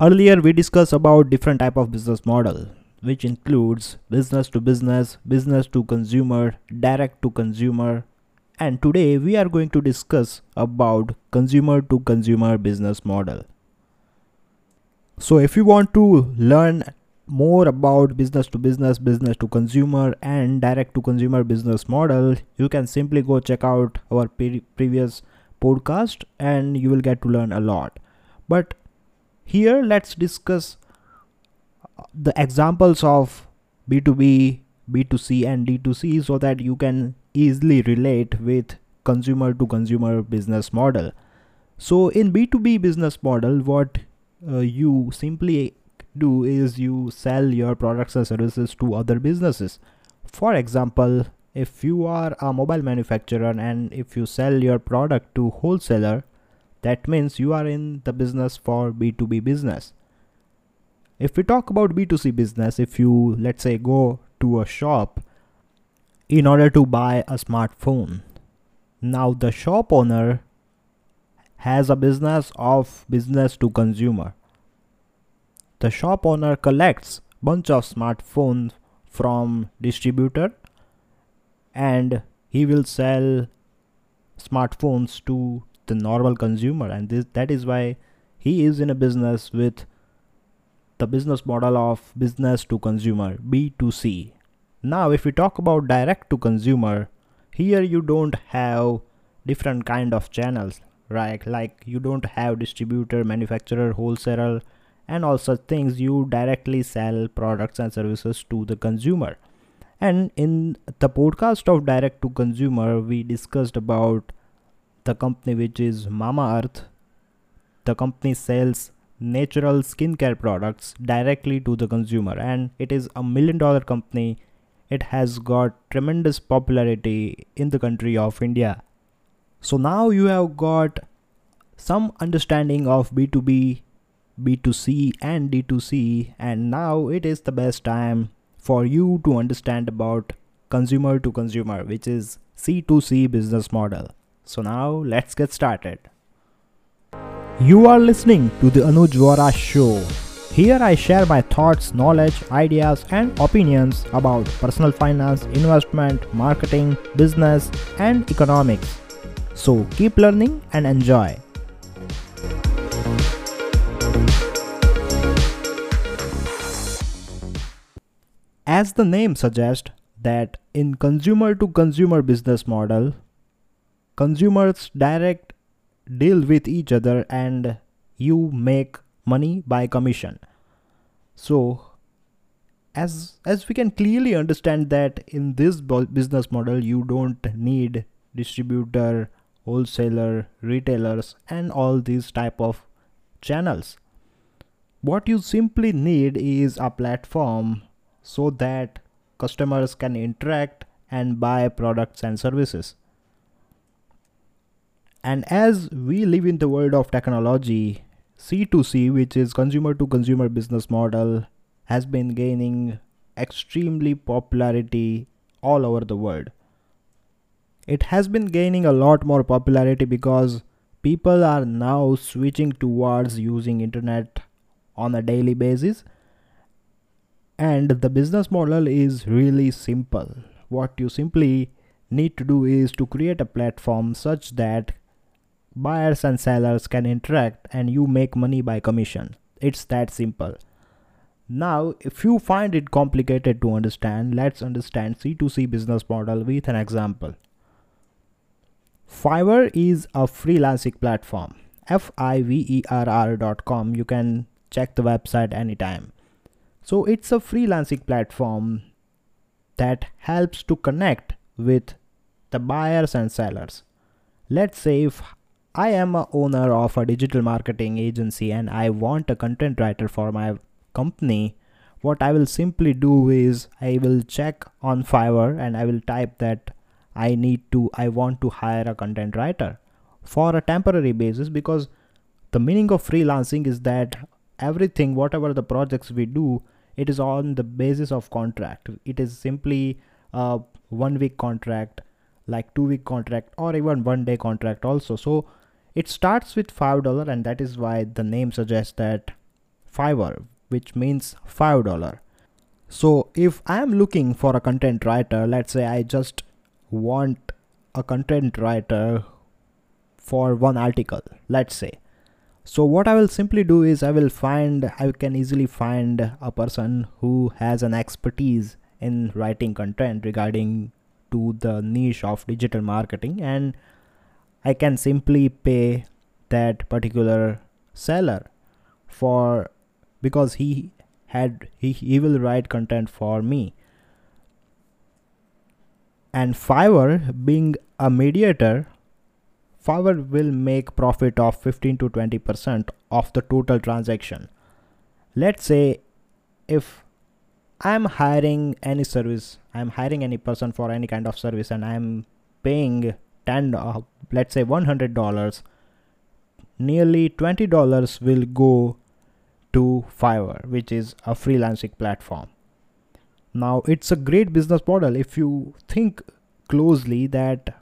Earlier we discussed about different type of business model which includes business to business, business to consumer, direct to consumer and today we are going to discuss about consumer to consumer business model. So if you want to learn more about business to business, business to consumer and direct to consumer business model, you can simply go check out our pre previous podcast and you will get to learn a lot. But here let's discuss the examples of B2B, B2C and D2C so that you can easily relate with consumer to consumer business model. So in B2B business model what uh, you simply do is you sell your products and services to other businesses. For example, if you are a mobile manufacturer and if you sell your product to wholesaler, that means you are in the business for B2B business. If we talk about B2C business, if you let's say go to a shop in order to buy a smartphone, now the shop owner has a business of business to consumer. The shop owner collects bunch of smartphones from distributor and he will sell smartphones to the normal consumer. And this that is why he is in a business with the business model of business to consumer B2C. Now if we talk about direct to consumer here you don't have different kind of channels right? Like you don't have distributor manufacturer wholesaler and all such things. You directly sell products and services to the consumer. And in the podcast of direct to consumer we discussed about the company which is Mama Earth. the company sells natural skincare products directly to the consumer and it is a million dollar company it has got tremendous popularity in the country of India so now you have got some understanding of B2B B2C and D2C and now it is the best time for you to understand about consumer to consumer which is C2C business model. So now let's get started. You are listening to the Anuj Vohra show. Here I share my thoughts, knowledge, ideas and opinions about personal finance, investment, marketing, business and economics. So keep learning and enjoy. As the name suggests that in consumer to consumer business model, consumers direct deal with each other and you make money by commission. So as as we can clearly understand that in this business model you don't need distributor, wholesaler, retailers and all these type of channels. What you simply need is a platform so that customers can interact and buy products and services. And as we live in the world of technology, C2C, which is consumer to consumer business model, has been gaining extremely popularity all over the world. It has been gaining a lot more popularity because people are now switching towards using internet on a daily basis and the business model is really simple what you simply need to do is to create a platform such that buyers and sellers can interact and you make money by commission. It's that simple. Now if you find it complicated to understand let's understand c2c business model with an example. Fiverr is a freelancing platform. Fiverr.com you can check the website anytime. So it's a freelancing platform that helps to connect with the buyers and sellers. Let's say if I am a owner of a digital marketing agency and I want a content writer for my company, what I will simply do is I will check on Fiverr and I will type that I need to I want to hire a content writer for a temporary basis because the meaning of freelancing is that everything whatever the projects we do it is on the basis of contract. It is simply a one week contract like two week contract or even one day contract also. So it starts with five dollar and that is why the name suggests that Fiverr, which means $5. So if I am looking for a content writer, let's say I just want a content writer for one article, let's say. So what I will simply do is I will find, I can easily find a person who has an expertise in writing content regarding to the niche of digital marketing and I can simply pay that particular seller for because he had he, he will write content for me. And Fiverr being a mediator Fiverr will make profit of 15 to 20 percent of the total transaction. Let's say if I'm hiring any service I'm hiring any person for any kind of service and I'm paying 10 uh, let's say $100 nearly $20 will go to Fiverr which is a freelancing platform. Now it's a great business model if you think closely that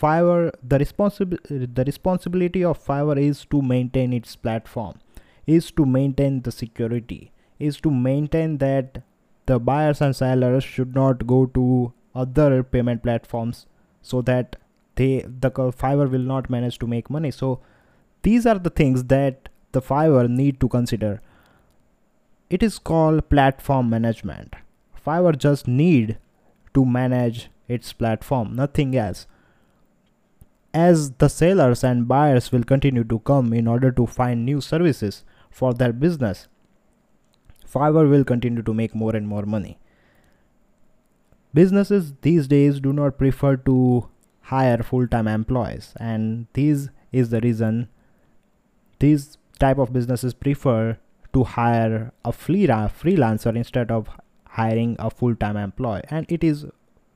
Fiverr the responsible the responsibility of Fiverr is to maintain its platform is to maintain the security is to maintain that the buyers and sellers should not go to other payment platforms so that they the Fiverr will not manage to make money so these are the things that the Fiverr need to consider. It is called platform management. Fiverr just need to manage its platform, nothing else. As the sellers and buyers will continue to come in order to find new services for their business, Fiverr will continue to make more and more money. Businesses these days do not prefer to hire full-time employees. And this is the reason these type of businesses prefer to hire a freelancer instead of hiring a full-time employee. And it is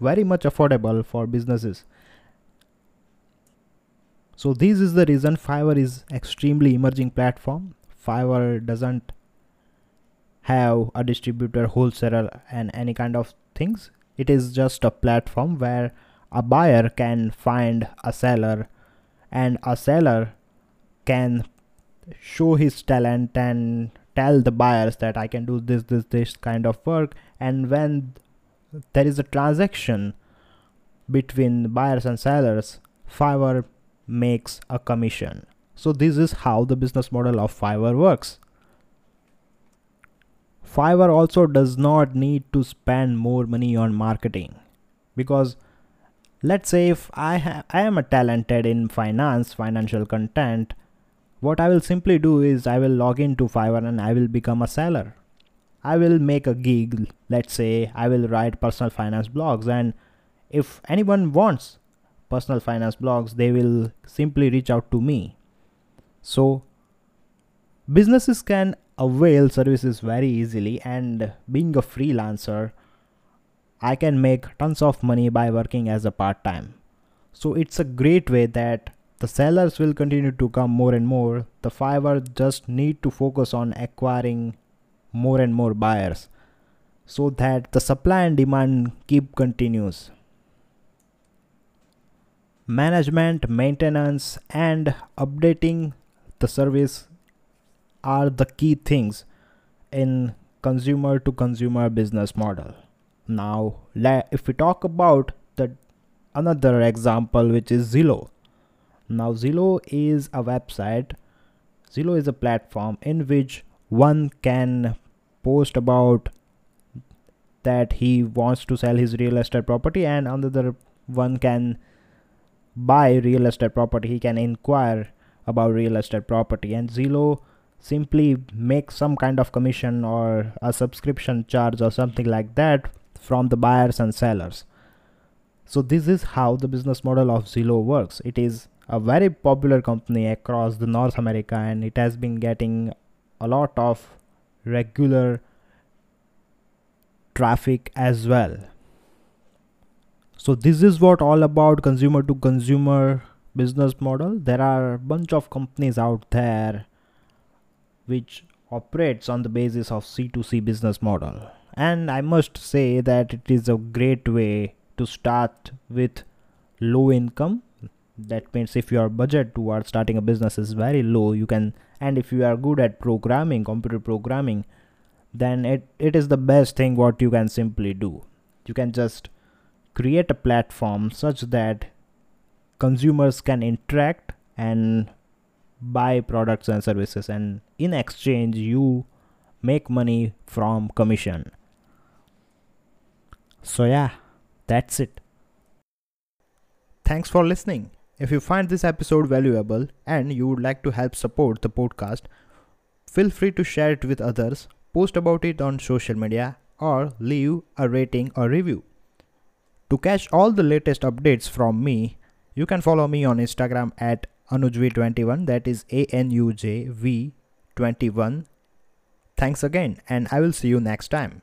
very much affordable for businesses. So this is the reason fiverr is extremely emerging platform. Fiverr doesn't have a distributor wholesaler and any kind of things. It is just a platform where a buyer can find a seller and a seller can show his talent and tell the buyers that I can do this, this, this kind of work. And when there is a transaction between buyers and sellers, Fiverr makes a commission. So this is how the business model of Fiverr works. Fiverr also does not need to spend more money on marketing because let's say if I, ha- I am a talented in finance, financial content, what I will simply do is I will log into Fiverr and I will become a seller. I will make a gig. Let's say I will write personal finance blogs and if anyone wants personal finance blogs, they will simply reach out to me. So businesses can avail services very easily and being a freelancer, I can make tons of money by working as a part-time. So it's a great way that the sellers will continue to come more and more. The Fiverr just need to focus on acquiring more and more buyers so that the supply and demand keep continues. Management, maintenance and updating the service are the key things in consumer to consumer business model. Now, if we talk about the another example which is Zillow. Now Zillow is a website. Zillow is a platform in which one can post about that he wants to sell his real estate property and another one can buy real estate property. He can inquire about real estate property. And Zillow simply makes some kind of commission or a subscription charge or something like that from the buyers and sellers so this is how the business model of Zillow works it is a very popular company across the North America and it has been getting a lot of regular traffic as well. So this is what all about consumer to consumer business model. There are a bunch of companies out there which operates on the basis of C2C business model. And I must say that it is a great way to start with low income that means if your budget towards starting a business is very low you can and if you are good at programming computer programming then it, it is the best thing what you can simply do you can just create a platform such that consumers can interact and buy products and services and in exchange you make money from commission. So yeah that's it. Thanks for listening. If you find this episode valuable and you would like to help support the podcast feel free to share it with others post about it on social media or leave a rating or review. To catch all the latest updates from me you can follow me on instagram at anujv21 that is a n u j v 21 thanks again and i will see you next time